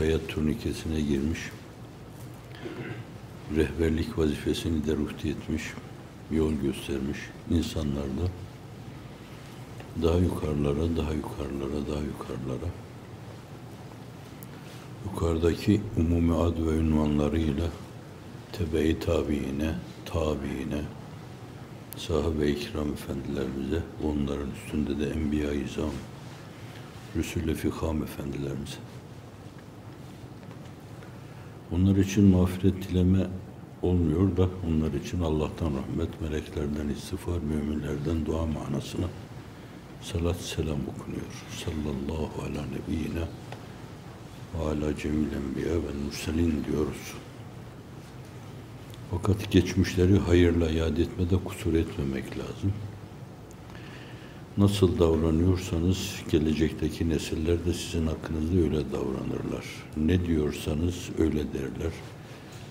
hayat turnikesine girmiş, rehberlik vazifesini de ruhti etmiş, yol göstermiş insanlarla daha yukarılara, daha yukarılara, daha yukarılara. Yukarıdaki umumi ad ve ünvanlarıyla tebe-i tabiine, tabiine, sahabe-i kiram efendilerimize, onların üstünde de Enbiya-i İzam, Rüsül-i Fikam efendilerimize. Onlar için mağfiret dileme olmuyor da onlar için Allah'tan rahmet, meleklerden istiğfar, müminlerden dua manasına salat selam okunuyor. Sallallahu ala nebiyyine ve ala cemil enbiya ve murselin diyoruz. Fakat geçmişleri hayırla yad etmede kusur etmemek lazım. Nasıl davranıyorsanız gelecekteki nesiller de sizin hakkınızda öyle davranırlar. Ne diyorsanız öyle derler.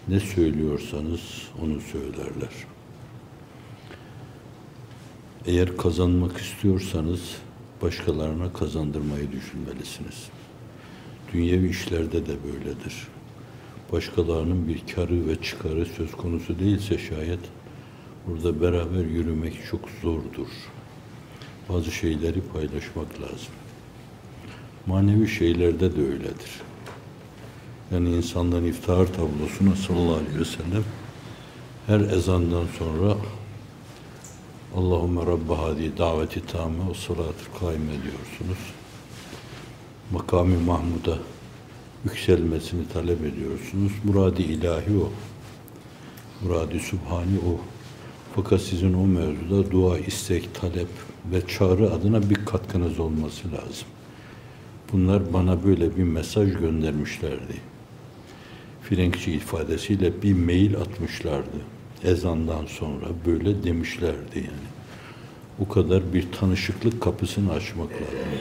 Ne söylüyorsanız onu söylerler. Eğer kazanmak istiyorsanız başkalarına kazandırmayı düşünmelisiniz. Dünyevi işlerde de böyledir. Başkalarının bir karı ve çıkarı söz konusu değilse şayet burada beraber yürümek çok zordur. Bazı şeyleri paylaşmak lazım. Manevi şeylerde de öyledir. Yani insanların iftihar tablosuna sallallahu aleyhi ve sellem her ezandan sonra Allahümme Rabbe hadi daveti tame o salatı kaim ediyorsunuz. Makami Mahmud'a yükselmesini talep ediyorsunuz. Muradi ilahi o. Muradi Subhani o. Fakat sizin o mevzuda dua, istek, talep ve çağrı adına bir katkınız olması lazım. Bunlar bana böyle bir mesaj göndermişlerdi. Frenkçi ifadesiyle bir mail atmışlardı. Ezandan sonra böyle demişlerdi yani. O kadar bir tanışıklık kapısını açmak lazım.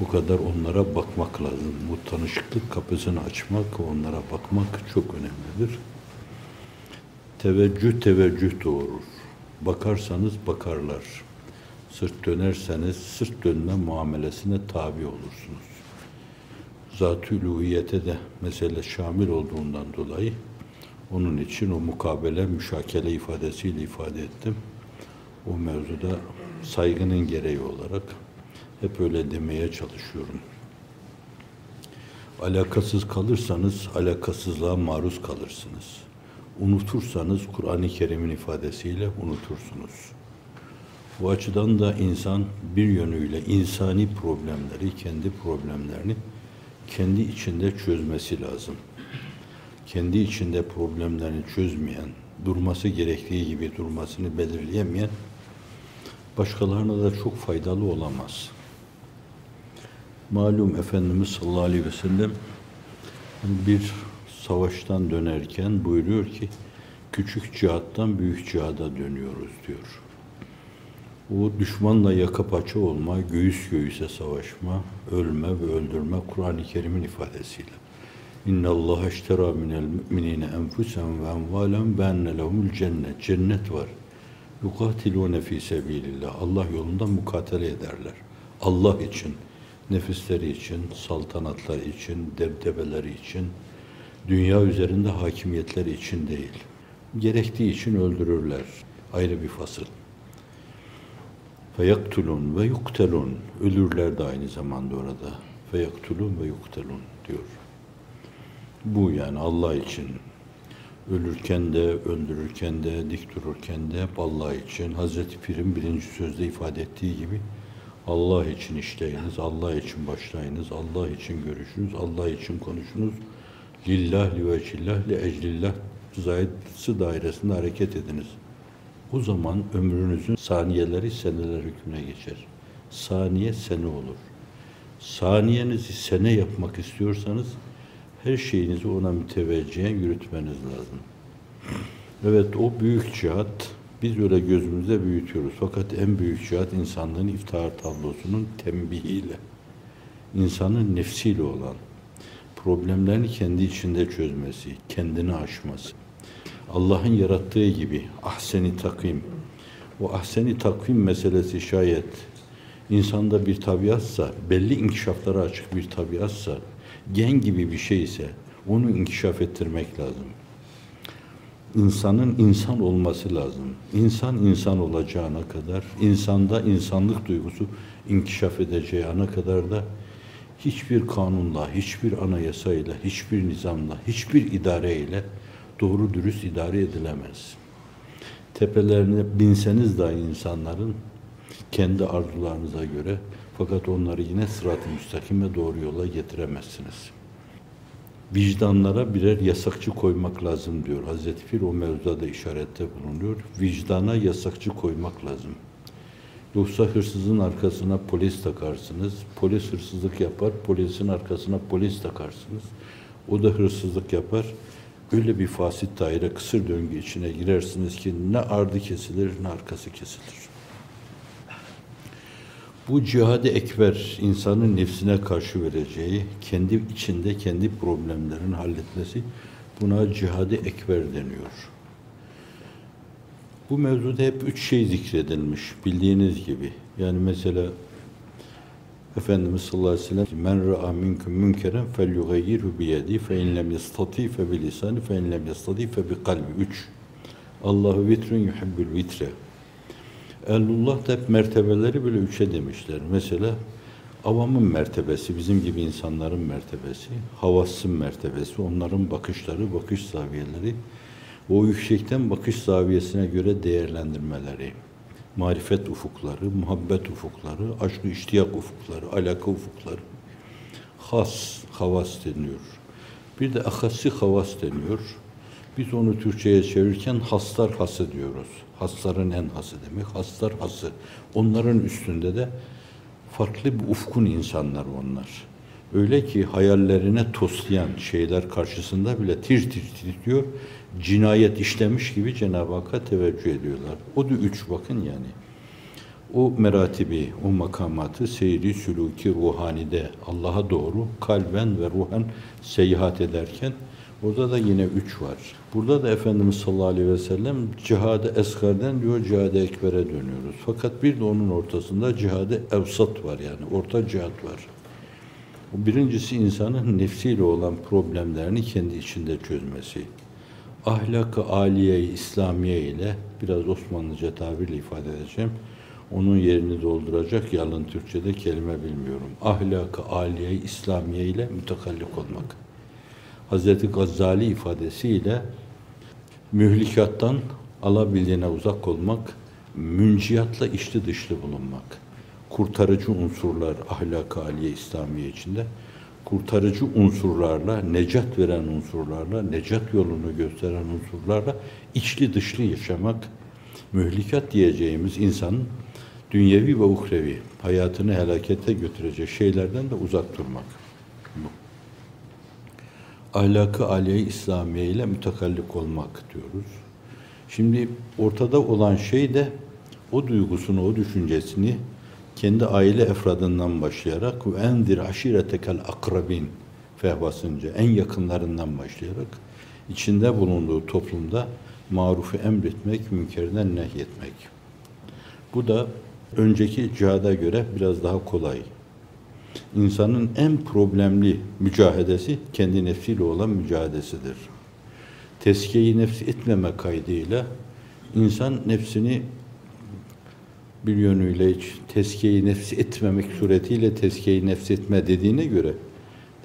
O kadar onlara bakmak lazım. Bu tanışıklık kapısını açmak, onlara bakmak çok önemlidir. Teveccüh teveccüh doğurur. Bakarsanız bakarlar. Sırt dönerseniz sırt dönme muamelesine tabi olursunuz. Zat-ı de mesele şamil olduğundan dolayı onun için o mukabele, müşakele ifadesiyle ifade ettim. O mevzuda saygının gereği olarak hep öyle demeye çalışıyorum. Alakasız kalırsanız alakasızlığa maruz kalırsınız. Unutursanız Kur'an-ı Kerim'in ifadesiyle unutursunuz. Bu açıdan da insan bir yönüyle insani problemleri, kendi problemlerini kendi içinde çözmesi lazım. Kendi içinde problemlerini çözmeyen, durması gerektiği gibi durmasını belirleyemeyen başkalarına da çok faydalı olamaz. Malum Efendimiz sallallahu aleyhi ve sellem bir savaştan dönerken buyuruyor ki küçük cihattan büyük cihada dönüyoruz diyor. O düşmanla yaka paça olma, göğüs göğüse savaşma, ölme ve öldürme Kur'an-ı Kerim'in ifadesiyle. İnna Allah iştera minel müminine enfusen ve envalen ve enne lehumul cennet. Cennet var. Yukatilune fi sebilillah. Allah yolunda mukatele ederler. Allah için, nefisleri için, saltanatları için, debdebeleri için, dünya üzerinde hakimiyetleri için değil. Gerektiği için öldürürler. Ayrı bir fasıl. Feyaktulun ve yuktelun. Ölürler de aynı zamanda orada. Feyaktulun ve yuktelun diyor. Bu yani Allah için. Ölürken de, öldürürken de, dik dururken de hep Allah için. Hazreti Pir'in birinci sözde ifade ettiği gibi Allah için işleyiniz, Allah için başlayınız, Allah için görüşünüz, Allah için konuşunuz. Lillah, li veçillah, li eclillah zayıfsı dairesinde hareket ediniz. O zaman ömrünüzün saniyeleri seneler hükmüne geçer. Saniye sene olur. Saniyenizi sene yapmak istiyorsanız her şeyinizi ona müteveccihen yürütmeniz lazım. Evet o büyük cihat biz öyle gözümüzde büyütüyoruz. Fakat en büyük cihat insanlığın iftihar tablosunun tembihiyle, insanın nefsiyle olan problemlerini kendi içinde çözmesi, kendini aşması. Allah'ın yarattığı gibi ahseni takvim, o ahseni takvim meselesi şayet insanda bir tabiatsa, belli inkişaflara açık bir tabiatsa, gen gibi bir şeyse onu inkişaf ettirmek lazım. İnsanın insan olması lazım. İnsan insan olacağına kadar, insanda insanlık duygusu inkişaf edeceği ana kadar da hiçbir kanunla, hiçbir anayasayla, hiçbir nizamla, hiçbir idareyle doğru dürüst idare edilemez. Tepelerine binseniz dahi insanların kendi arzularınıza göre fakat onları yine sırat-ı müstakim ve doğru yola getiremezsiniz. Vicdanlara birer yasakçı koymak lazım diyor. Hazreti Pir o mevzuda da işarette bulunuyor. Vicdana yasakçı koymak lazım. Yoksa hırsızın arkasına polis takarsınız. Polis hırsızlık yapar, polisin arkasına polis takarsınız. O da hırsızlık yapar. Öyle bir fasit daire, kısır döngü içine girersiniz ki ne ardı kesilir ne arkası kesilir. Bu cihad-ı ekber insanın nefsine karşı vereceği, kendi içinde kendi problemlerini halletmesi buna cihad-ı ekber deniyor. Bu mevzuda hep üç şey zikredilmiş bildiğiniz gibi. Yani mesela Efendimiz sallallahu aleyhi ve sellem men ra'a minkum münkeren felyughayyirhu bi yedi fe in lem yastati fe bi lisani fe in lem yastati fe bi kalbi. Üç. Allahu vitrun yuhibbul vitre. Ehlullah da hep mertebeleri böyle üçe demişler. Mesela avamın mertebesi, bizim gibi insanların mertebesi, havassın mertebesi, onların bakışları, bakış zaviyeleri, o yüksekten bakış zaviyesine göre değerlendirmeleri, marifet ufukları, muhabbet ufukları, aşk-ı iştiyak ufukları, alaka ufukları, has, havas deniyor. Bir de ahassi havas deniyor. Biz onu Türkçe'ye çevirirken haslar hası diyoruz. Hasların en hası demek. Haslar hası. Onların üstünde de farklı bir ufkun insanlar onlar. Öyle ki hayallerine toslayan şeyler karşısında bile tir tir titriyor. Cinayet işlemiş gibi Cenab-ı Hakk'a teveccüh ediyorlar. O da üç bakın yani. O meratibi, o makamatı seyri, sülûki, ruhanide Allah'a doğru kalben ve ruhen seyahat ederken Orada da yine üç var. Burada da Efendimiz sallallahu aleyhi ve sellem cihadı esgarden diyor cihadı ekbere dönüyoruz. Fakat bir de onun ortasında cihadı evsat var yani orta cihat var. Birincisi insanın nefsiyle olan problemlerini kendi içinde çözmesi. Ahlak-ı aliye İslamiye ile biraz Osmanlıca tabirle ifade edeceğim. Onun yerini dolduracak yalın Türkçe'de kelime bilmiyorum. Ahlak-ı aliye İslamiye ile mütekallik olmak. Hazreti Gazali ifadesiyle mühlikattan alabildiğine uzak olmak, münciyatla içli dışlı bulunmak. Kurtarıcı unsurlar ahlak-ı aliye İslamiye içinde kurtarıcı unsurlarla, necat veren unsurlarla, necat yolunu gösteren unsurlarla içli dışlı yaşamak, mühlikat diyeceğimiz insanın dünyevi ve uhrevi hayatını helakete götürecek şeylerden de uzak durmak. Bu ahlakı aliye İslamiye ile mütekallik olmak diyoruz. Şimdi ortada olan şey de o duygusunu, o düşüncesini kendi aile efradından başlayarak ve endir aşiretekel akrabin fehvasınca en yakınlarından başlayarak içinde bulunduğu toplumda marufu emretmek, münkerden nehyetmek. Bu da önceki cihada göre biraz daha kolay insanın en problemli mücahedesi kendi nefsiyle olan mücadelesidir. Teskiye-i nefsi etmeme kaydıyla insan nefsini bir yönüyle hiç teskiye-i nefsi etmemek suretiyle teskiye-i nefsi etme dediğine göre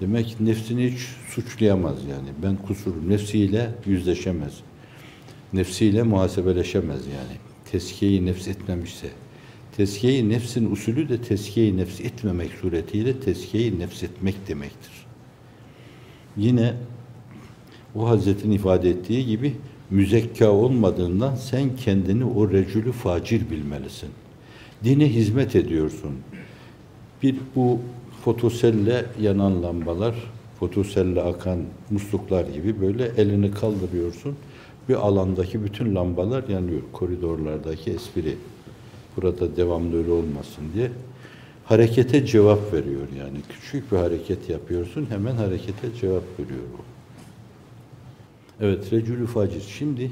demek nefsini hiç suçlayamaz yani. Ben kusurum. Nefsiyle yüzleşemez. Nefsiyle muhasebeleşemez yani. Teskiye-i nefs etmemişse. Teskiye-i nefsin usulü de teskiye-i nefs etmemek suretiyle teskiye-i nefs etmek demektir. Yine o Hazretin ifade ettiği gibi müzekka olmadığından sen kendini o recülü facir bilmelisin. Dine hizmet ediyorsun. Bir bu fotoselle yanan lambalar, fotoselle akan musluklar gibi böyle elini kaldırıyorsun. Bir alandaki bütün lambalar yanıyor. Koridorlardaki espri burada devamlı öyle olmasın diye harekete cevap veriyor yani. Küçük bir hareket yapıyorsun hemen harekete cevap veriyor o. Evet Recülü Facir. Şimdi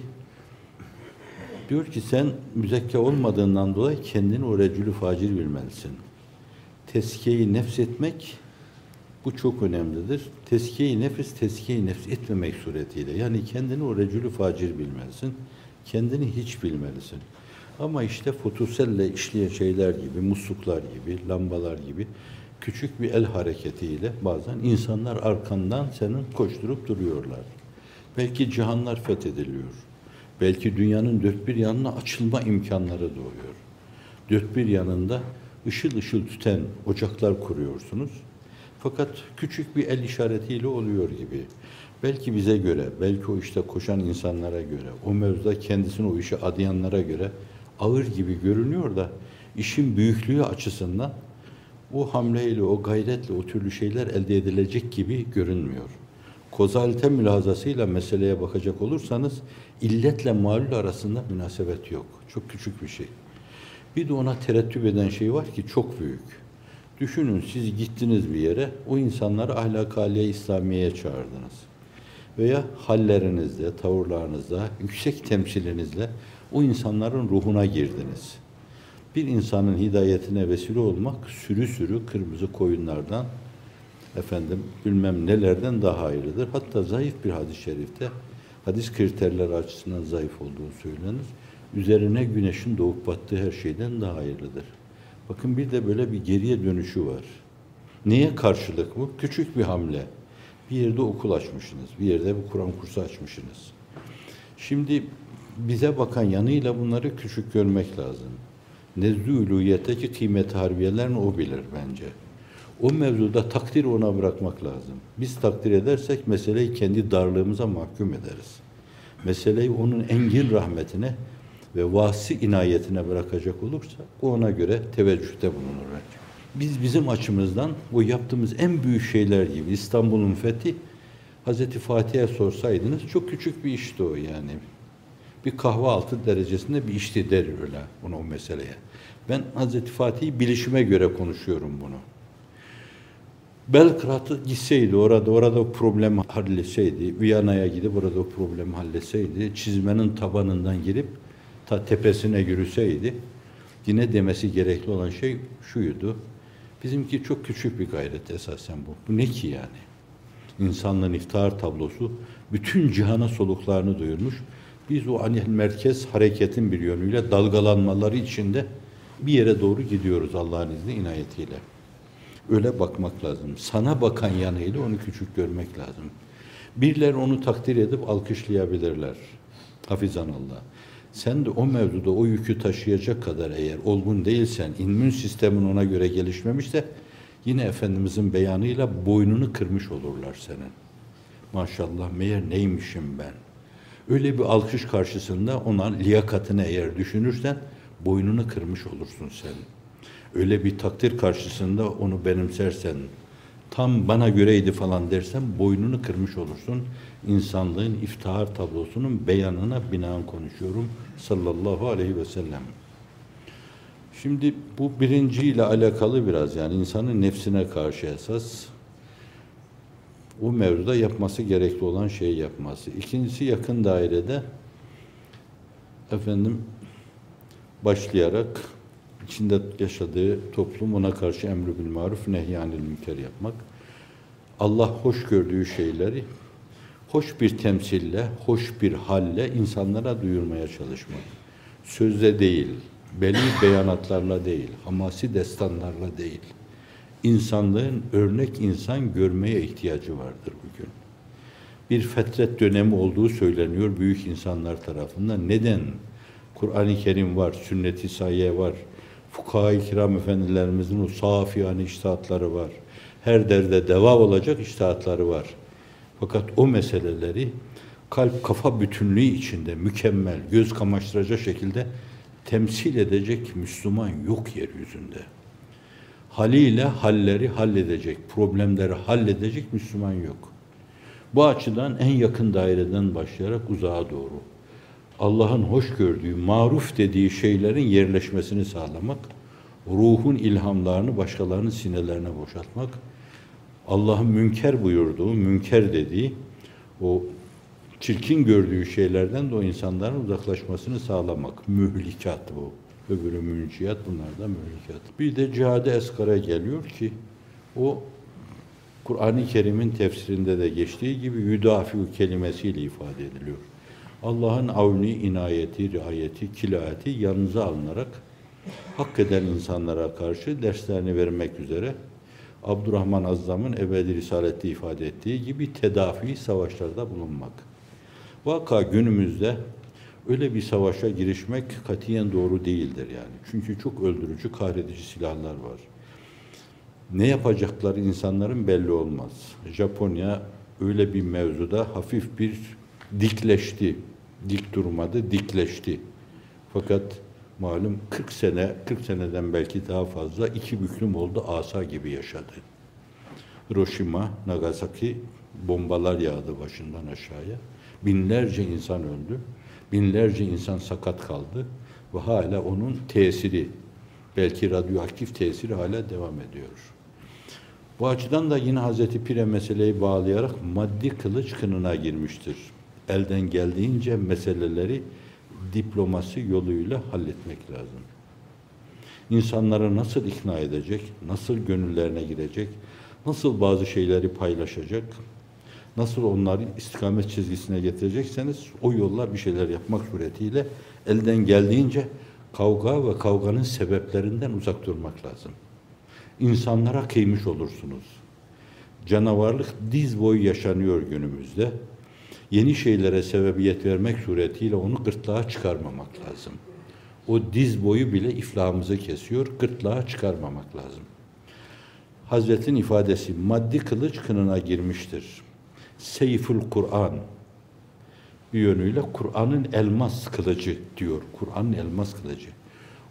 diyor ki sen müzekke olmadığından dolayı kendini o Recülü Facir bilmelisin. Teskiye-i nefs etmek bu çok önemlidir. Teskiye-i nefis, teskiye-i nefs etmemek suretiyle. Yani kendini o recülü facir bilmelisin. Kendini hiç bilmelisin. Ama işte fotoselle işleyen şeyler gibi, musluklar gibi, lambalar gibi küçük bir el hareketiyle bazen insanlar arkandan senin koşturup duruyorlar. Belki cihanlar fethediliyor. Belki dünyanın dört bir yanına açılma imkanları doğuyor. Dört bir yanında ışıl ışıl tüten ocaklar kuruyorsunuz. Fakat küçük bir el işaretiyle oluyor gibi. Belki bize göre, belki o işte koşan insanlara göre, o mevzuda kendisini o işe adayanlara göre ağır gibi görünüyor da işin büyüklüğü açısından o hamleyle, o gayretle o türlü şeyler elde edilecek gibi görünmüyor. Kozalite mülazasıyla meseleye bakacak olursanız illetle malul arasında münasebet yok. Çok küçük bir şey. Bir de ona terettüp eden şey var ki çok büyük. Düşünün siz gittiniz bir yere, o insanları ahlak-ı İslamiye'ye çağırdınız. Veya hallerinizle, tavırlarınızla, yüksek temsilinizle o insanların ruhuna girdiniz. Bir insanın hidayetine vesile olmak sürü sürü kırmızı koyunlardan efendim bilmem nelerden daha hayırlıdır. Hatta zayıf bir hadis-i şerifte hadis kriterleri açısından zayıf olduğu söylenir. Üzerine güneşin doğup battığı her şeyden daha hayırlıdır. Bakın bir de böyle bir geriye dönüşü var. Neye karşılık bu? Küçük bir hamle. Bir yerde okul açmışsınız, bir yerde bir Kur'an kursu açmışsınız. Şimdi bize bakan yanıyla bunları küçük görmek lazım. Nezdü uluhiyetteki kıymet harbiyelerini o bilir bence. O mevzuda takdir ona bırakmak lazım. Biz takdir edersek meseleyi kendi darlığımıza mahkum ederiz. Meseleyi onun engin rahmetine ve vasi inayetine bırakacak olursa o ona göre teveccühte bulunur. Biz bizim açımızdan bu yaptığımız en büyük şeyler gibi İstanbul'un fethi Hazreti Fatih'e sorsaydınız çok küçük bir işti o yani. Bir kahve altı derecesinde bir işti der öyle bunu o meseleye. Ben Hazreti Fatih'i bilişime göre konuşuyorum bunu. Belgrad'a gitseydi, orada orada problem halletseydi, Viyana'ya gidip orada o problemi halletseydi, çizmenin tabanından girip ta tepesine yürüseydi, yine demesi gerekli olan şey şuydu. Bizimki çok küçük bir gayret esasen bu. Bu ne ki yani? İnsanlığın iftihar tablosu bütün cihana soluklarını duyurmuş. Biz o anil merkez hareketin bir yönüyle dalgalanmaları içinde bir yere doğru gidiyoruz Allah'ın izni inayetiyle. Öyle bakmak lazım. Sana bakan yanıyla onu küçük görmek lazım. Birileri onu takdir edip alkışlayabilirler. Hafizan Allah. Sen de o mevzuda o yükü taşıyacak kadar eğer olgun değilsen, immün sistemin ona göre gelişmemişse yine Efendimizin beyanıyla boynunu kırmış olurlar senin. Maşallah meğer neymişim ben. Öyle bir alkış karşısında ona liyakatını eğer düşünürsen boynunu kırmış olursun sen. Öyle bir takdir karşısında onu benimsersen, tam bana göreydi falan dersen boynunu kırmış olursun. İnsanlığın iftihar tablosunun beyanına binaen konuşuyorum sallallahu aleyhi ve sellem. Şimdi bu birinciyle alakalı biraz yani insanın nefsine karşı esas o mevzuda yapması gerekli olan şeyi yapması. İkincisi yakın dairede efendim başlayarak içinde yaşadığı toplum ona karşı emri bil maruf nehyanil münker yapmak. Allah hoş gördüğü şeyleri hoş bir temsille, hoş bir halle insanlara duyurmaya çalışmak. Sözle değil, belli beyanatlarla değil, hamasi destanlarla değil. İnsanlığın örnek insan görmeye ihtiyacı vardır bugün. Bir fetret dönemi olduğu söyleniyor büyük insanlar tarafından. Neden? Kur'an-ı Kerim var, sünnet-i sayye var, fukaha-i kiram efendilerimizin o safiyane iştahatları var. Her derde deva olacak iştahatları var. Fakat o meseleleri kalp kafa bütünlüğü içinde mükemmel, göz kamaştıracak şekilde temsil edecek Müslüman yok yeryüzünde. Haliyle halleri halledecek, problemleri halledecek Müslüman yok. Bu açıdan en yakın daireden başlayarak uzağa doğru Allah'ın hoş gördüğü, maruf dediği şeylerin yerleşmesini sağlamak, ruhun ilhamlarını başkalarının sinelerine boşaltmak, Allah'ın münker buyurduğu, münker dediği o çirkin gördüğü şeylerden de o insanların uzaklaşmasını sağlamak. Mühlikat bu. Öbürü münciyat, bunlar da mülikat. Bir de cihad-ı eskara geliyor ki o Kur'an-ı Kerim'in tefsirinde de geçtiği gibi yüdafiu kelimesiyle ifade ediliyor. Allah'ın avni, inayeti, riayeti, kilayeti yanınıza alınarak hak eden insanlara karşı derslerini vermek üzere Abdurrahman Azzam'ın ebedi risalette ifade ettiği gibi tedafi savaşlarda bulunmak. Vaka günümüzde öyle bir savaşa girişmek katiyen doğru değildir yani. Çünkü çok öldürücü, kahredici silahlar var. Ne yapacakları insanların belli olmaz. Japonya öyle bir mevzuda hafif bir dikleşti. Dik durmadı, dikleşti. Fakat malum 40 sene, 40 seneden belki daha fazla iki büklüm oldu, asa gibi yaşadı. Hiroşima, Nagasaki bombalar yağdı başından aşağıya. Binlerce insan öldü. Binlerce insan sakat kaldı. Ve hala onun tesiri, belki radyoaktif tesiri hala devam ediyor. Bu açıdan da yine Hazreti Pire meseleyi bağlayarak maddi kılıç kınına girmiştir. Elden geldiğince meseleleri diplomasi yoluyla halletmek lazım. İnsanları nasıl ikna edecek, nasıl gönüllerine girecek, nasıl bazı şeyleri paylaşacak, nasıl onları istikamet çizgisine getirecekseniz o yollar bir şeyler yapmak suretiyle elden geldiğince kavga ve kavganın sebeplerinden uzak durmak lazım. İnsanlara kıymış olursunuz. Canavarlık diz boyu yaşanıyor günümüzde yeni şeylere sebebiyet vermek suretiyle onu gırtlağa çıkarmamak lazım. O diz boyu bile iflahımızı kesiyor, gırtlağa çıkarmamak lazım. Hazretin ifadesi maddi kılıç kınına girmiştir. Seyful Kur'an bir yönüyle Kur'an'ın elmas kılıcı diyor. Kur'an'ın elmas kılıcı.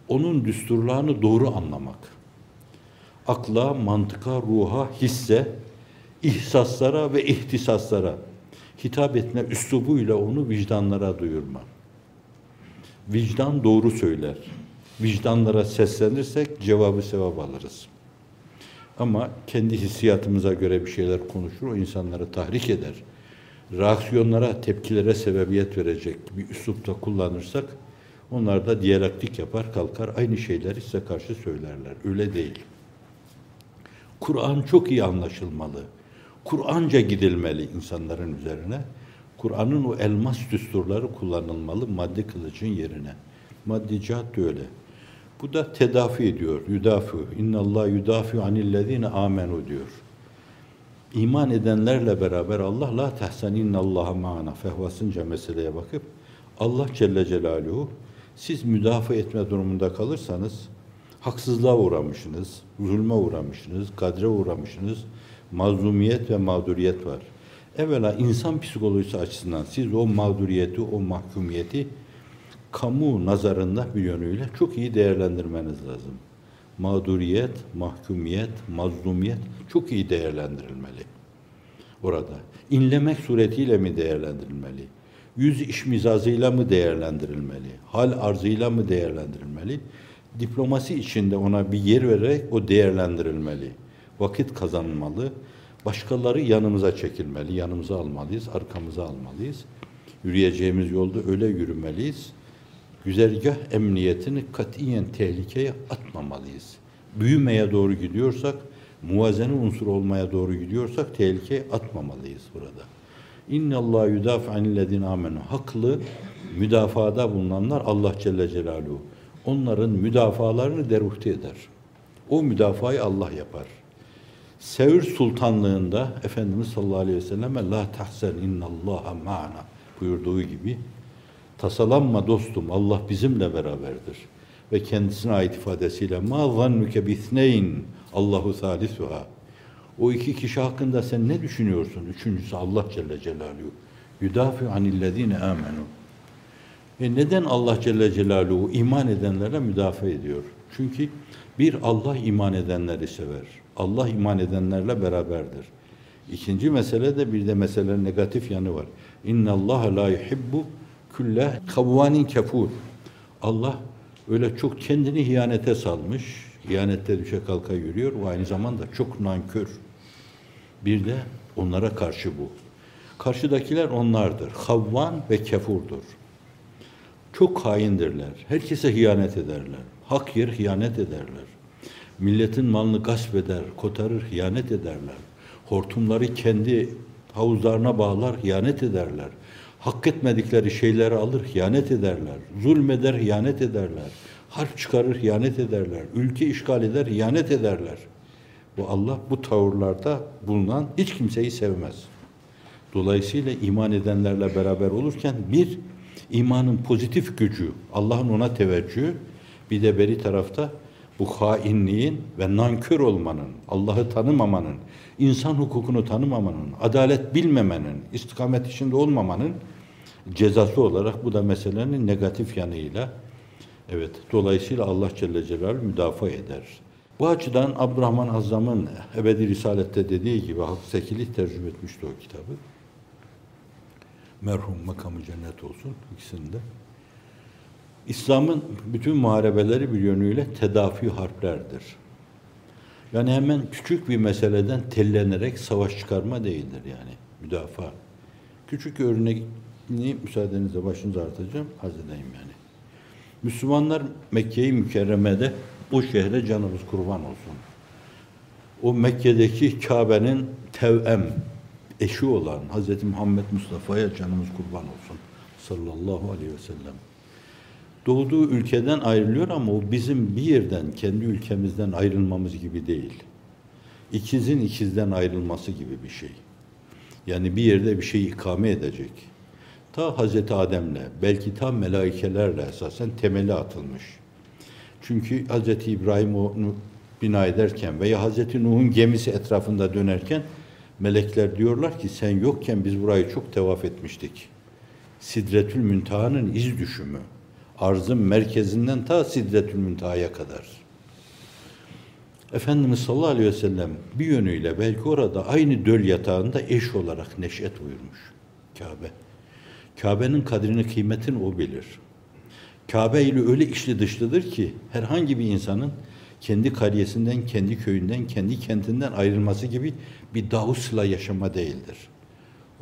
Onun düsturlarını doğru anlamak. Akla, mantıka, ruha, hisse, ihsaslara ve ihtisaslara hitap etme üslubuyla onu vicdanlara duyurma. Vicdan doğru söyler. Vicdanlara seslenirsek cevabı sevap alırız. Ama kendi hissiyatımıza göre bir şeyler konuşur, o insanları tahrik eder. Reaksiyonlara, tepkilere sebebiyet verecek bir üslupta kullanırsak, onlar da diyalektik yapar, kalkar, aynı şeyleri size karşı söylerler. Öyle değil. Kur'an çok iyi anlaşılmalı. Kur'anca gidilmeli insanların üzerine. Kur'an'ın o elmas düsturları kullanılmalı maddi kılıcın yerine. Maddi cihat öyle. Bu da tedafi ediyor. Yudafi. İnna Allah yudafi anillezine amenu diyor. İman edenlerle beraber Allah la tehsen inna Allaha ma'ana fehvasınca meseleye bakıp Allah Celle Celaluhu siz müdafaa etme durumunda kalırsanız haksızlığa uğramışsınız, zulme uğramışsınız, kadre uğramışsınız, mazlumiyet ve mağduriyet var. Evvela insan psikolojisi açısından siz o mağduriyeti, o mahkumiyeti kamu nazarında bir yönüyle çok iyi değerlendirmeniz lazım. Mağduriyet, mahkumiyet, mazlumiyet çok iyi değerlendirilmeli. Orada. inlemek suretiyle mi değerlendirilmeli? Yüz iş mizazıyla mı değerlendirilmeli? Hal arzıyla mı değerlendirilmeli? Diplomasi içinde ona bir yer vererek o değerlendirilmeli vakit kazanmalı. Başkaları yanımıza çekilmeli, yanımıza almalıyız, arkamıza almalıyız. Yürüyeceğimiz yolda öyle yürümeliyiz. Güzergah emniyetini katiyen tehlikeye atmamalıyız. Büyümeye doğru gidiyorsak, muvazene unsur olmaya doğru gidiyorsak tehlikeye atmamalıyız burada. İnne Allah yudafi anillezine amenu. Haklı müdafada bulunanlar Allah Celle Celaluhu. Onların müdafalarını deruhte eder. O müdafayı Allah yapar. Sevr Sultanlığında Efendimiz sallallahu aleyhi ve selleme la tahsen innallaha ma'ana buyurduğu gibi tasalanma dostum Allah bizimle beraberdir. Ve kendisine ait ifadesiyle ma zannuke bisneyn Allahu salisuha. O iki kişi hakkında sen ne düşünüyorsun? Üçüncüsü Allah Celle Celaluhu. Yudafi anillezine amenu. E neden Allah Celle Celaluhu iman edenlere müdafaa ediyor? Çünkü bir Allah iman edenleri sever. Allah iman edenlerle beraberdir. İkinci mesele de bir de meselenin negatif yanı var. İnna Allah la yuhibbu külle kavvanin kefur. Allah öyle çok kendini ihanete salmış. İhanette düşe kalka yürüyor. O aynı zamanda çok nankör. Bir de onlara karşı bu. Karşıdakiler onlardır. Havvan ve kefurdur. Çok haindirler. Herkese hıyanet ederler. Hak yer hıyanet ederler. Milletin malını gasp eder, kotarır, hıyanet ederler. Hortumları kendi havuzlarına bağlar, hıyanet ederler. Hak etmedikleri şeyleri alır, hıyanet ederler. Zulmeder, hıyanet ederler. Harp çıkarır, hıyanet ederler. Ülke işgal eder, hıyanet ederler. Bu Allah bu tavırlarda bulunan hiç kimseyi sevmez. Dolayısıyla iman edenlerle beraber olurken bir, imanın pozitif gücü, Allah'ın ona teveccühü, bir de beri tarafta bu hainliğin ve nankör olmanın, Allah'ı tanımamanın, insan hukukunu tanımamanın, adalet bilmemenin, istikamet içinde olmamanın cezası olarak bu da meselenin negatif yanıyla evet dolayısıyla Allah Celle Celaluhu müdafaa eder. Bu açıdan Abdurrahman Azzam'ın Ebedi Risalet'te dediği gibi Hak Sekili tercüme etmişti o kitabı. Merhum makamı cennet olsun ikisinde. İslam'ın bütün muharebeleri bir yönüyle tedafi harplerdir. Yani hemen küçük bir meseleden tellenerek savaş çıkarma değildir yani. Müdafaa. Küçük örneğini müsaadenizle başınıza artacağım. Arz edeyim yani. Müslümanlar Mekke'yi mükerremede o şehre canımız kurban olsun. O Mekke'deki Kabe'nin tevem, eşi olan Hz. Muhammed Mustafa'ya canımız kurban olsun. Sallallahu aleyhi ve sellem. Doğduğu ülkeden ayrılıyor ama o bizim bir yerden, kendi ülkemizden ayrılmamız gibi değil. İkizin ikizden ayrılması gibi bir şey. Yani bir yerde bir şey ikame edecek. Ta Hazreti Adem'le, belki ta melaikelerle esasen temeli atılmış. Çünkü Hazreti İbrahim onu bina ederken veya Hazreti Nuh'un gemisi etrafında dönerken melekler diyorlar ki sen yokken biz burayı çok tevaf etmiştik. Sidretül Müntaha'nın iz düşümü arzın merkezinden ta Sidretül Müntaha'ya kadar. Efendimiz sallallahu aleyhi ve sellem bir yönüyle belki orada aynı döl yatağında eş olarak neşet buyurmuş. Kabe. Kabe'nin kadrini kıymetini o bilir. Kabe ile öyle içli dışlıdır ki herhangi bir insanın kendi kariyesinden, kendi köyünden, kendi kentinden ayrılması gibi bir davusla yaşama değildir.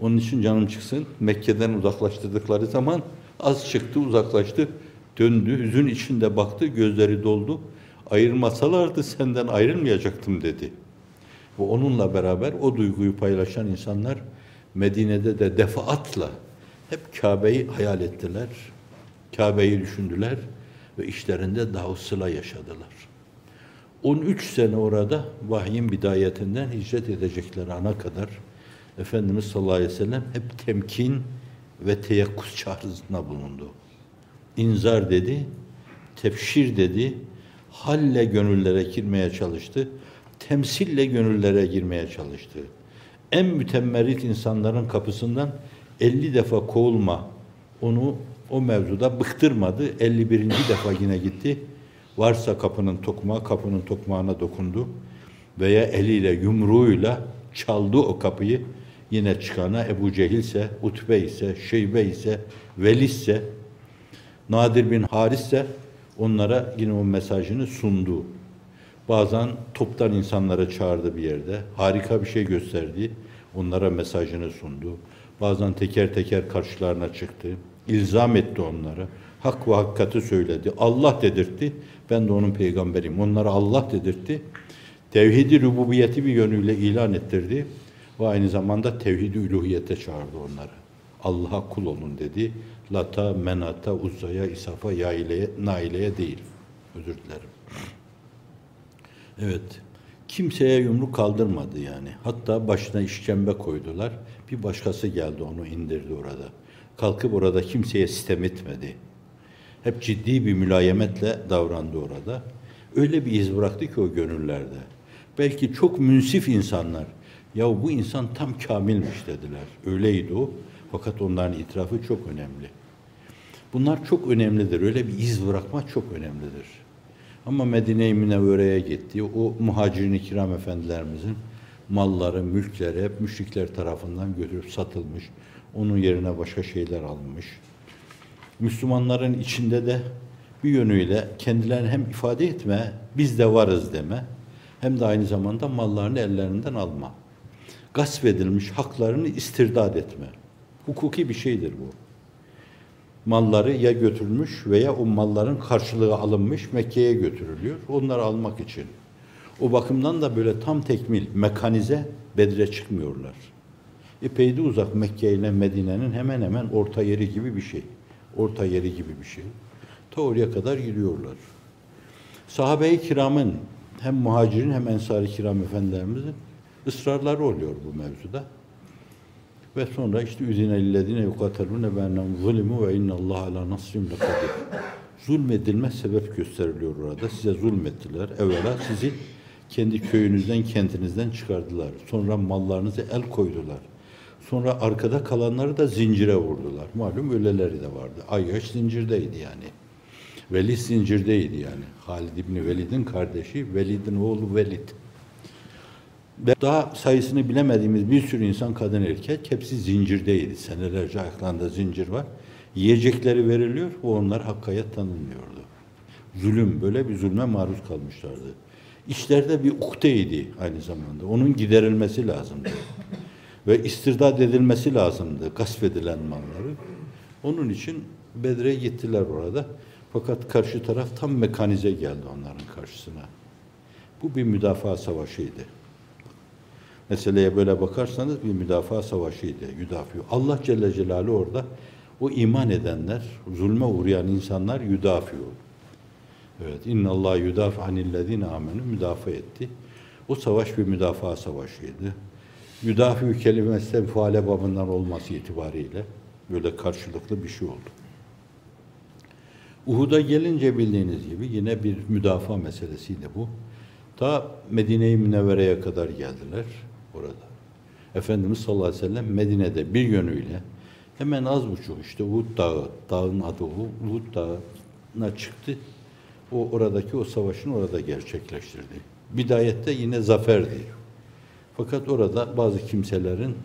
Onun için canım çıksın, Mekke'den uzaklaştırdıkları zaman az çıktı, uzaklaştı. Döndü, hüzün içinde baktı, gözleri doldu. Ayırmasalardı senden ayrılmayacaktım dedi. Ve onunla beraber o duyguyu paylaşan insanlar Medine'de de defaatla hep Kabe'yi hayal ettiler. Kabe'yi düşündüler ve işlerinde davusıyla yaşadılar. 13 sene orada vahyin bidayetinden hicret edecekleri ana kadar Efendimiz sallallahu aleyhi ve sellem hep temkin ve teyakkuz çağrısında bulundu inzar dedi, tefşir dedi, halle gönüllere girmeye çalıştı, temsille gönüllere girmeye çalıştı. En mütemmerit insanların kapısından 50 defa kovulma, onu o mevzuda bıktırmadı. 51. defa yine gitti. Varsa kapının tokmağı, kapının tokmağına dokundu. Veya eliyle, yumruğuyla çaldı o kapıyı. Yine çıkana Ebu Cehil ise, Utbe ise, Şeybe ise, Veli ise, Nadir bin Haris ise onlara yine o mesajını sundu. Bazen toptan insanlara çağırdı bir yerde. Harika bir şey gösterdi. Onlara mesajını sundu. Bazen teker teker karşılarına çıktı. İlzam etti onları. Hak ve hakikati söyledi. Allah dedirtti. Ben de onun peygamberiyim. Onlara Allah dedirtti. Tevhidi rububiyeti bir yönüyle ilan ettirdi. Ve aynı zamanda tevhidi üluhiyete çağırdı onları. Allah'a kul olun dedi. Lata, Menata, Uzza'ya, İsaf'a, Yaileye, Naile'ye değil. Özür dilerim. Evet. Kimseye yumruk kaldırmadı yani. Hatta başına işkembe koydular. Bir başkası geldi onu indirdi orada. Kalkıp orada kimseye sistem etmedi. Hep ciddi bir mülayemetle davrandı orada. Öyle bir iz bıraktı ki o gönüllerde. Belki çok münsif insanlar, ya bu insan tam kamilmiş dediler. Öyleydi o. Fakat onların itirafı çok önemli. Bunlar çok önemlidir. Öyle bir iz bırakmak çok önemlidir. Ama Medine-i Münevvere'ye gitti. O muhacirin kiram efendilerimizin malları, mülkleri hep müşrikler tarafından götürüp satılmış. Onun yerine başka şeyler alınmış. Müslümanların içinde de bir yönüyle kendilerini hem ifade etme, biz de varız deme, hem de aynı zamanda mallarını ellerinden alma. Gasp edilmiş haklarını istirdat etme. Hukuki bir şeydir bu. malları ya götürülmüş veya o malların karşılığı alınmış Mekke'ye götürülüyor. Onları almak için. O bakımdan da böyle tam tekmil, mekanize Bedir'e çıkmıyorlar. Epey de uzak Mekke ile Medine'nin hemen hemen orta yeri gibi bir şey. Orta yeri gibi bir şey. Ta oraya kadar gidiyorlar. Sahabe-i kiramın hem muhacirin hem ensar-ı kiram efendilerimizin ısrarları oluyor bu mevzuda. Ve sonra işte üzine lillezine yukatelune bennehum zulimu ve innallaha ala nasrim lekadir. Zulmedilme sebep gösteriliyor orada. Size zulmettiler. Evvela sizi kendi köyünüzden, kentinizden çıkardılar. Sonra mallarınızı el koydular. Sonra arkada kalanları da zincire vurdular. Malum öleleri de vardı. Ayyaş zincirdeydi yani. Velid zincirdeydi yani. Halid İbni Velid'in kardeşi, Velid'in oğlu Velid. Ve daha sayısını bilemediğimiz bir sürü insan, kadın erkek hepsi zincirdeydi. Senelerce ayaklarında zincir var. Yiyecekleri veriliyor, o onlar hakkayet tanınmıyordu. Zulüm, böyle bir zulme maruz kalmışlardı. İşlerde bir ukteydi aynı zamanda. Onun giderilmesi lazımdı. Ve istirdat edilmesi lazımdı gasp edilen malları. Onun için Bedre'ye gittiler orada. Fakat karşı taraf tam mekanize geldi onların karşısına. Bu bir müdafaa savaşıydı. Meseleye böyle bakarsanız bir müdafaa savaşıydı. Yudafiyor. Allah Celle Celaluhu orada o iman edenler, zulme uğrayan insanlar yudafiyor. Evet. İnna Allah yudafi anillezine amenu müdafaa etti. O savaş bir müdafaa savaşıydı. Yudafi kelimesi faale babından olması itibariyle böyle karşılıklı bir şey oldu. Uhud'a gelince bildiğiniz gibi yine bir müdafaa meselesiydi bu. Ta Medine-i Münevvere'ye kadar geldiler orada. Efendimiz sallallahu aleyhi ve sellem Medine'de bir yönüyle hemen az buçuk işte Uhud Dağı, dağın adı Uhud Dağı'na çıktı. O oradaki o savaşın orada gerçekleştirdi. Bidayette yine zaferdi. Fakat orada bazı kimselerin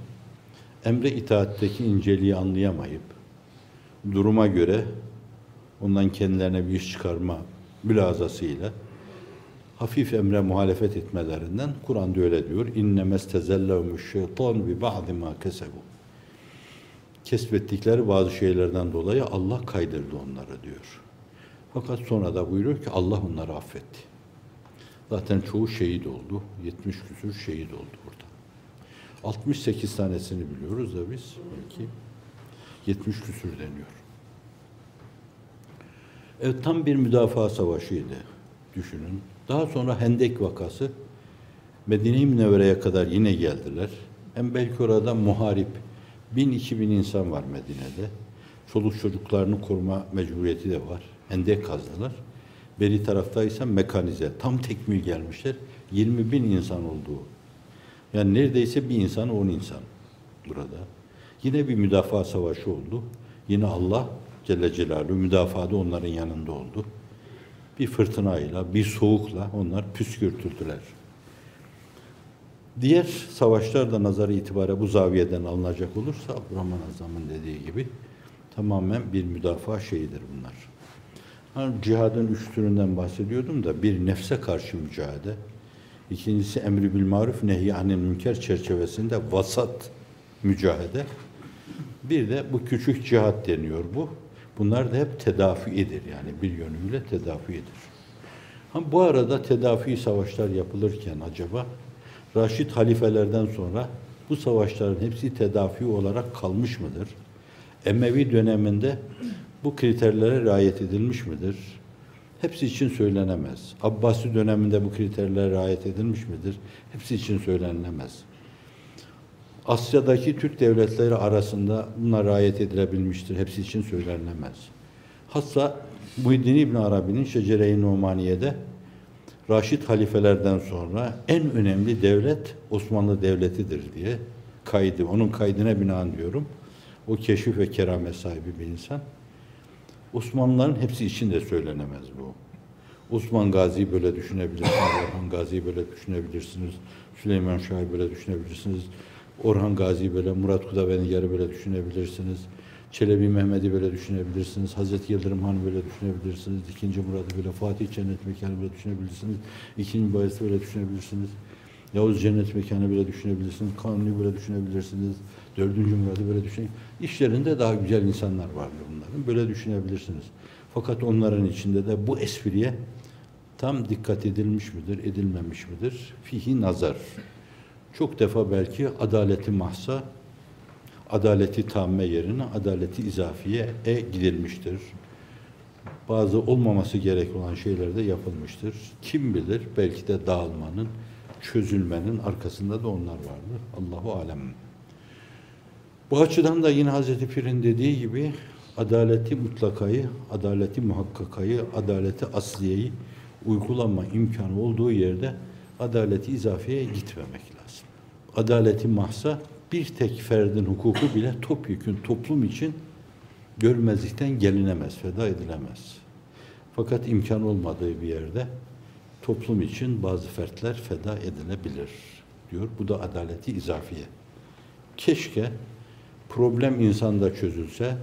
emre itaatteki inceliği anlayamayıp duruma göre ondan kendilerine bir iş çıkarma mülazasıyla hafif emre muhalefet etmelerinden Kur'an'da öyle diyor. İnne mestezellehumuş şeytan bi ba'di ma kesebu. Kesbettikleri bazı şeylerden dolayı Allah kaydırdı onları diyor. Fakat sonra da buyuruyor ki Allah onları affetti. Zaten çoğu şehit oldu. 70 küsür şehit oldu burada. 68 tanesini biliyoruz da biz belki 70 küsür deniyor. Evet tam bir müdafaa savaşıydı düşünün. Daha sonra Hendek vakası Medine-i Münevvere'ye kadar yine geldiler. Hem belki orada muharip bin iki bin insan var Medine'de. Çoluk çocuklarını koruma mecburiyeti de var. Hendek kazdılar. Beri taraftaysa mekanize. Tam tekmil gelmişler. 20 bin insan olduğu. Yani neredeyse bir insan on insan burada. Yine bir müdafaa savaşı oldu. Yine Allah Celle Celaluhu müdafada onların yanında oldu. Bir fırtınayla, bir soğukla onlar püskürtüldüler. Diğer savaşlar da nazarı itibariyle bu zaviyeden alınacak olursa Abdurrahman Azam'ın dediği gibi tamamen bir müdafaa şeyidir bunlar. Hani cihadın üç türünden bahsediyordum da bir nefse karşı mücadele, ikincisi emri bil maruf nehy anil münker çerçevesinde vasat mücadele. Bir de bu küçük cihat deniyor bu. Bunlar da hep tedafiidir yani bir yönüyle tedafiidir. Ha, bu arada tedafi savaşlar yapılırken acaba Raşid halifelerden sonra bu savaşların hepsi tedafi olarak kalmış mıdır? Emevi döneminde bu kriterlere riayet edilmiş midir? Hepsi için söylenemez. Abbasi döneminde bu kriterlere riayet edilmiş midir? Hepsi için söylenemez. Asya'daki Türk devletleri arasında buna riayet edilebilmiştir. Hepsi için söylenemez. Hatta Muhyiddin İbn Arabi'nin Şecere-i Numaniye'de Raşid halifelerden sonra en önemli devlet Osmanlı Devleti'dir diye kaydı. Onun kaydına binaen diyorum. O keşif ve keramet sahibi bir insan. Osmanlıların hepsi için de söylenemez bu. Osman Gazi'yi böyle düşünebilirsiniz, Orhan Gazi'yi böyle düşünebilirsiniz, Süleyman Şah'ı böyle düşünebilirsiniz, Orhan Gazi'yi böyle, Murat Kudavendigar'ı böyle düşünebilirsiniz, Çelebi Mehmet'i böyle düşünebilirsiniz, Hazreti Yıldırım Han'ı böyle düşünebilirsiniz, İkinci Murat'ı böyle, Fatih Cennet Mekanı böyle düşünebilirsiniz, İkinci Bayezid'i böyle düşünebilirsiniz, Yavuz Cennet Mekanı böyle düşünebilirsiniz, Kanuni böyle düşünebilirsiniz, Dördüncü Murad'ı böyle düşünün. İşlerinde daha güzel insanlar vardır bunların. Böyle düşünebilirsiniz. Fakat onların içinde de bu espriye tam dikkat edilmiş midir, edilmemiş midir? Fihi nazar. Çok defa belki adaleti mahsa, adaleti tamme yerine adaleti izafiye e gidilmiştir. Bazı olmaması gerek olan şeyler de yapılmıştır. Kim bilir belki de dağılmanın, çözülmenin arkasında da onlar vardır. Allahu alem. Bu açıdan da yine Hazreti Pir'in dediği gibi adaleti mutlakayı, adaleti muhakkakayı, adaleti asliyeyi uygulama imkanı olduğu yerde adaleti izafiyeye gitmemek lazım. Adaleti mahsa bir tek ferdin hukuku bile topyekün toplum için görmezlikten gelinemez, feda edilemez. Fakat imkan olmadığı bir yerde toplum için bazı fertler feda edilebilir diyor. Bu da adaleti izafiye. Keşke problem insanda çözülse,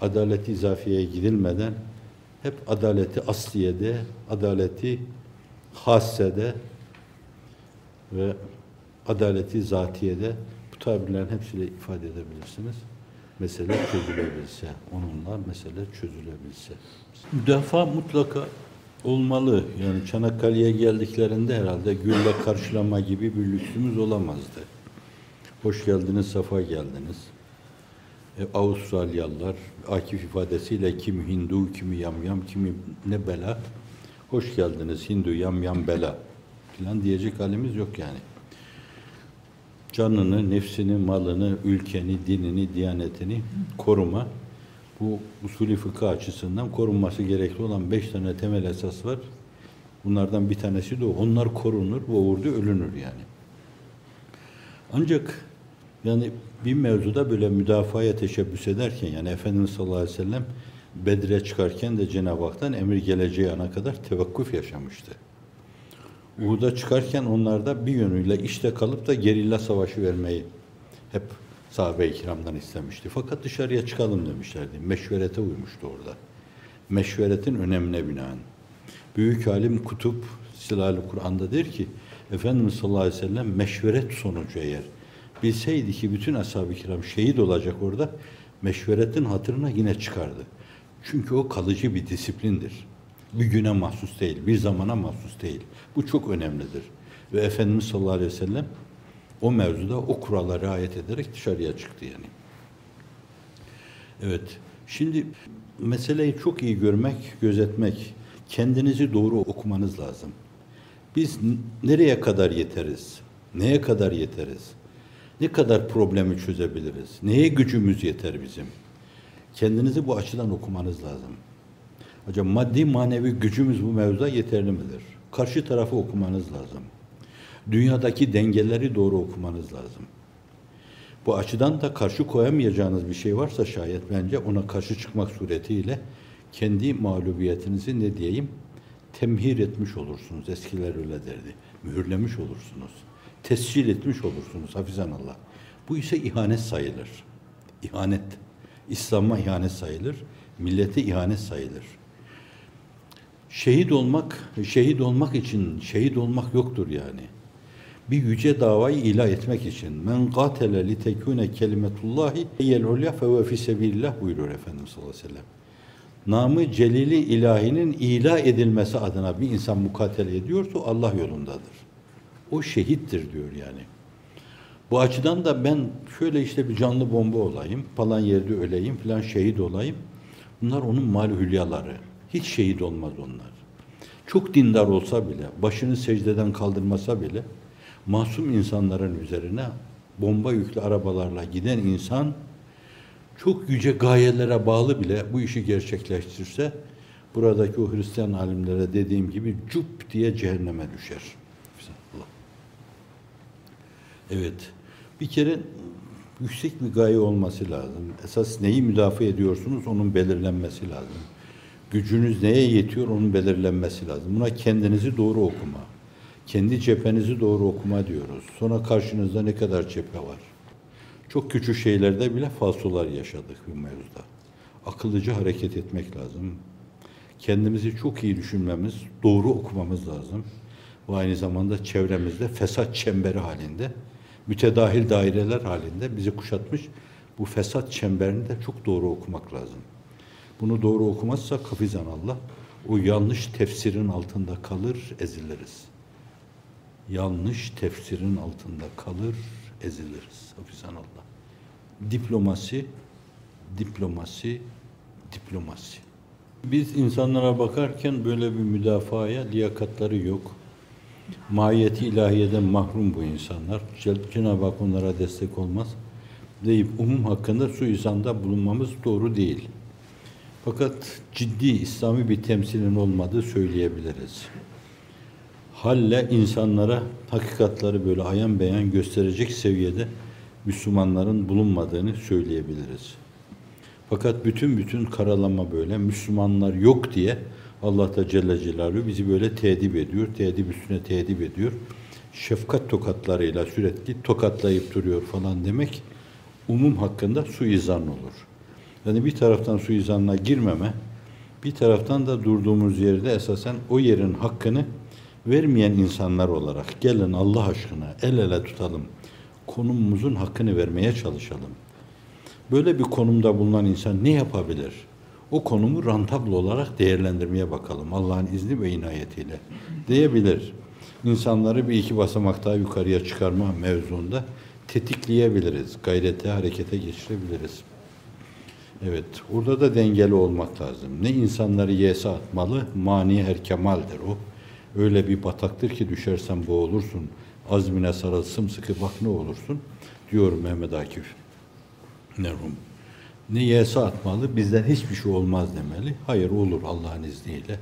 adaleti izafiyeye gidilmeden hep adaleti asliyede, adaleti hassede ve adaleti zatiyede bu tabirlerin hepsiyle ifade edebilirsiniz. Mesele çözülebilse, onunla mesele çözülebilse. Müdafaa mutlaka olmalı. Yani Çanakkale'ye geldiklerinde herhalde gülle karşılama gibi bir lüksümüz olamazdı. Hoş geldiniz, safa geldiniz. E, Avustralyalılar Akif ifadesiyle kimi Hindu, kimi yamyam, kimi ne bela. Hoş geldiniz Hindu, yamyam, bela filan diyecek halimiz yok yani. Canını, nefsini, malını, ülkeni, dinini, diyanetini koruma. Bu usulü fıkıh açısından korunması gerekli olan beş tane temel esas var. Bunlardan bir tanesi de o. Onlar korunur, boğurdu, ölünür yani. Ancak yani bir mevzuda böyle müdafaya teşebbüs ederken yani Efendimiz sallallahu aleyhi ve sellem Bedir'e çıkarken de Cenab-ı Hak'tan emir geleceği ana kadar tevakkuf yaşamıştı. Uhud'a çıkarken onlarda bir yönüyle işte kalıp da gerilla savaşı vermeyi hep sahabe-i kiramdan istemişti. Fakat dışarıya çıkalım demişlerdi. Meşverete uymuştu orada. Meşveretin önemine binaen. Büyük alim Kutup Silahlı Kur'an'da der ki Efendimiz sallallahu aleyhi ve sellem meşveret sonucu eğer bilseydi ki bütün ashab-ı kiram şehit olacak orada meşveretin hatırına yine çıkardı. Çünkü o kalıcı bir disiplindir. Bir güne mahsus değil, bir zamana mahsus değil. Bu çok önemlidir. Ve Efendimiz sallallahu aleyhi ve sellem o mevzuda o kurala riayet ederek dışarıya çıktı yani. Evet. Şimdi meseleyi çok iyi görmek, gözetmek, kendinizi doğru okumanız lazım. Biz nereye kadar yeteriz? Neye kadar yeteriz? Ne kadar problemi çözebiliriz? Neye gücümüz yeter bizim? Kendinizi bu açıdan okumanız lazım. Acaba maddi manevi gücümüz bu mevzuda yeterli midir? Karşı tarafı okumanız lazım. Dünyadaki dengeleri doğru okumanız lazım. Bu açıdan da karşı koyamayacağınız bir şey varsa şayet bence ona karşı çıkmak suretiyle kendi mağlubiyetinizi ne diyeyim temhir etmiş olursunuz. Eskiler öyle derdi. Mühürlemiş olursunuz. Tescil etmiş olursunuz hafizan Allah. Bu ise ihanet sayılır. İhanet. İslam'a ihanet sayılır. Millete ihanet sayılır. Şehit olmak, şehit olmak için şehit olmak yoktur yani. Bir yüce davayı ilah etmek için. Men gatele li tekune kelimetullahi yel ulya fe fi sebilillah buyuruyor Efendimiz sallallahu aleyhi ve sellem. Namı celili ilahinin ilah edilmesi adına bir insan mukatele ediyorsa Allah yolundadır. O şehittir diyor yani. Bu açıdan da ben şöyle işte bir canlı bomba olayım, falan yerde öleyim, falan şehit olayım. Bunlar onun mal hülyaları. Hiç şehit olmaz onlar. Çok dindar olsa bile, başını secdeden kaldırmasa bile, masum insanların üzerine bomba yüklü arabalarla giden insan, çok yüce gayelere bağlı bile bu işi gerçekleştirse, buradaki o Hristiyan alimlere dediğim gibi cup diye cehenneme düşer. Evet. Bir kere yüksek bir gaye olması lazım. Esas neyi müdafaa ediyorsunuz onun belirlenmesi lazım. Gücünüz neye yetiyor onun belirlenmesi lazım. Buna kendinizi doğru okuma. Kendi cephenizi doğru okuma diyoruz. Sonra karşınızda ne kadar cephe var. Çok küçük şeylerde bile falsolar yaşadık bu mevzuda. Akıllıca hareket etmek lazım. Kendimizi çok iyi düşünmemiz, doğru okumamız lazım. Bu aynı zamanda çevremizde fesat çemberi halinde mütedahil daireler halinde bizi kuşatmış bu fesat çemberini de çok doğru okumak lazım. Bunu doğru okumazsak hafizan Allah o yanlış tefsirin altında kalır, eziliriz. Yanlış tefsirin altında kalır, eziliriz. Hafizan Allah. Diplomasi, diplomasi, diplomasi. Biz insanlara bakarken böyle bir müdafaya liyakatları yok. Mahiyeti ilahiyeden mahrum bu insanlar. Cenab-ı Hak onlara destek olmaz deyip umum hakkında suizanda bulunmamız doğru değil. Fakat ciddi İslami bir temsilin olmadığı söyleyebiliriz. Halle insanlara hakikatları böyle ayan beyan gösterecek seviyede Müslümanların bulunmadığını söyleyebiliriz. Fakat bütün bütün karalama böyle Müslümanlar yok diye Allah da Celle Celaluhu bizi böyle tedip ediyor. Tedip üstüne tedip ediyor. Şefkat tokatlarıyla sürekli tokatlayıp duruyor falan demek umum hakkında suizan olur. Yani bir taraftan suizanla girmeme, bir taraftan da durduğumuz yerde esasen o yerin hakkını vermeyen insanlar olarak gelin Allah aşkına el ele tutalım. Konumumuzun hakkını vermeye çalışalım. Böyle bir konumda bulunan insan ne yapabilir? O konumu rantablo olarak değerlendirmeye bakalım Allah'ın izni ve inayetiyle diyebilir. İnsanları bir iki basamak daha yukarıya çıkarma mevzuunda tetikleyebiliriz. Gayrete, harekete geçirebiliriz. Evet, orada da dengeli olmak lazım. Ne insanları yese atmalı, mani her kemaldir o. Öyle bir bataktır ki düşersen boğulursun. Azmine sarıl sımsıkı bak ne olursun diyor Mehmet Akif. Merhum. Ne yese atmalı, bizden hiçbir şey olmaz demeli. Hayır olur Allah'ın izniyle.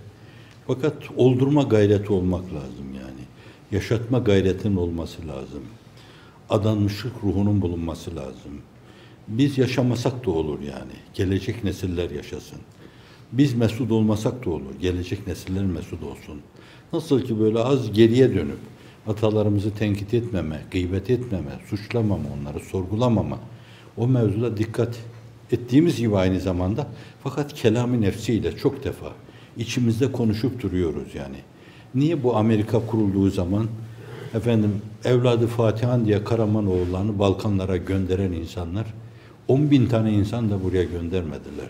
Fakat oldurma gayreti olmak lazım yani. Yaşatma gayretin olması lazım adanmışlık ruhunun bulunması lazım. Biz yaşamasak da olur yani. Gelecek nesiller yaşasın. Biz mesut olmasak da olur. Gelecek nesiller mesut olsun. Nasıl ki böyle az geriye dönüp atalarımızı tenkit etmeme, gıybet etmeme, suçlamama, onları sorgulamama, o mevzuda dikkat ettiğimiz gibi aynı zamanda fakat kelamı nefsiyle çok defa içimizde konuşup duruyoruz yani. Niye bu Amerika kurulduğu zaman efendim evladı Fatihan diye Karamanoğullarını Balkanlara gönderen insanlar 10 bin tane insan da buraya göndermediler.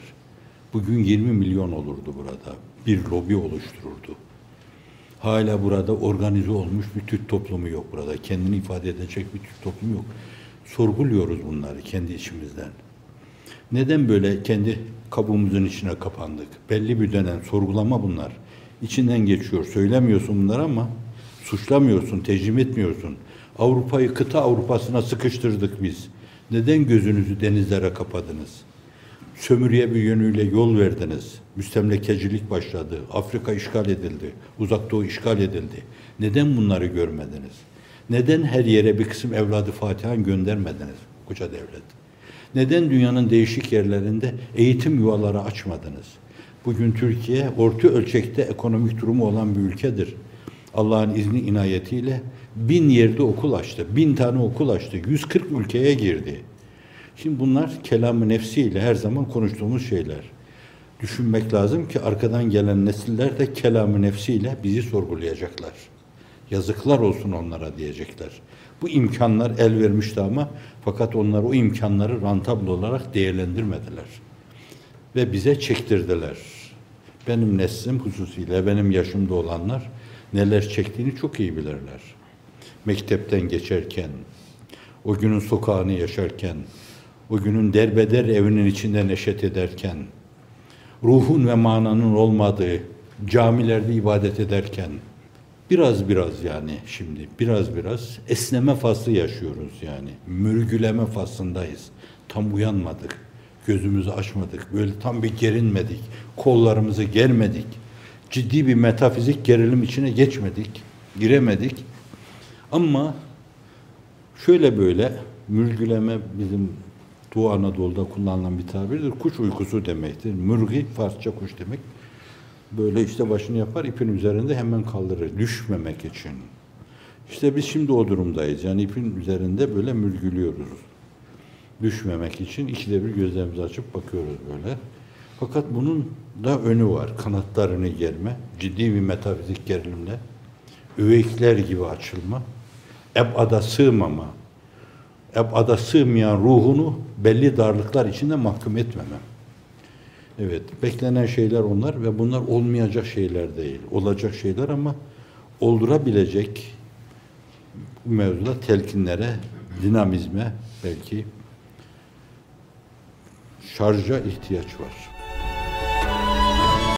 Bugün 20 milyon olurdu burada. Bir lobi oluştururdu. Hala burada organize olmuş bir Türk toplumu yok burada. Kendini ifade edecek bir Türk toplumu yok. Sorguluyoruz bunları kendi içimizden. Neden böyle kendi kabuğumuzun içine kapandık? Belli bir dönem sorgulama bunlar. İçinden geçiyor. Söylemiyorsun bunları ama Suçlamıyorsun, tecrim etmiyorsun. Avrupa'yı kıta Avrupa'sına sıkıştırdık biz. Neden gözünüzü denizlere kapadınız? Sömürüye bir yönüyle yol verdiniz. Müstemlekecilik başladı. Afrika işgal edildi. Uzak Doğu işgal edildi. Neden bunları görmediniz? Neden her yere bir kısım evladı Fatihan göndermediniz koca devlet? Neden dünyanın değişik yerlerinde eğitim yuvaları açmadınız? Bugün Türkiye orta ölçekte ekonomik durumu olan bir ülkedir. Allah'ın izni inayetiyle bin yerde okul açtı. Bin tane okul açtı. 140 ülkeye girdi. Şimdi bunlar kelamı nefsiyle her zaman konuştuğumuz şeyler. Düşünmek lazım ki arkadan gelen nesiller de kelamı nefsiyle bizi sorgulayacaklar. Yazıklar olsun onlara diyecekler. Bu imkanlar el vermişti ama fakat onlar o imkanları rantablo olarak değerlendirmediler. Ve bize çektirdiler. Benim neslim hususiyle benim yaşımda olanlar neler çektiğini çok iyi bilirler. Mektepten geçerken, o günün sokağını yaşarken, o günün derbeder evinin içinde neşet ederken, ruhun ve mananın olmadığı camilerde ibadet ederken, biraz biraz yani şimdi biraz biraz esneme faslı yaşıyoruz yani. Mürgüleme faslındayız. Tam uyanmadık. Gözümüzü açmadık. Böyle tam bir gerinmedik. Kollarımızı germedik ciddi bir metafizik gerilim içine geçmedik, giremedik. Ama şöyle böyle mürgüleme bizim Doğu Anadolu'da kullanılan bir tabirdir. Kuş uykusu demektir. Mürgi Farsça kuş demek. Böyle işte başını yapar ipin üzerinde hemen kaldırır. Düşmemek için. İşte biz şimdi o durumdayız. Yani ipin üzerinde böyle mürgülüyoruz. Düşmemek için ikide bir gözlerimizi açıp bakıyoruz böyle. Fakat bunun da önü var. Kanatlarını germe, ciddi bir metafizik gerilimle, üveyikler gibi açılma, ebada sığmama, ebada sığmayan ruhunu belli darlıklar içinde mahkum etmemem. Evet, beklenen şeyler onlar ve bunlar olmayacak şeyler değil. Olacak şeyler ama oldurabilecek bu mevzuda telkinlere, dinamizme belki şarja ihtiyaç var.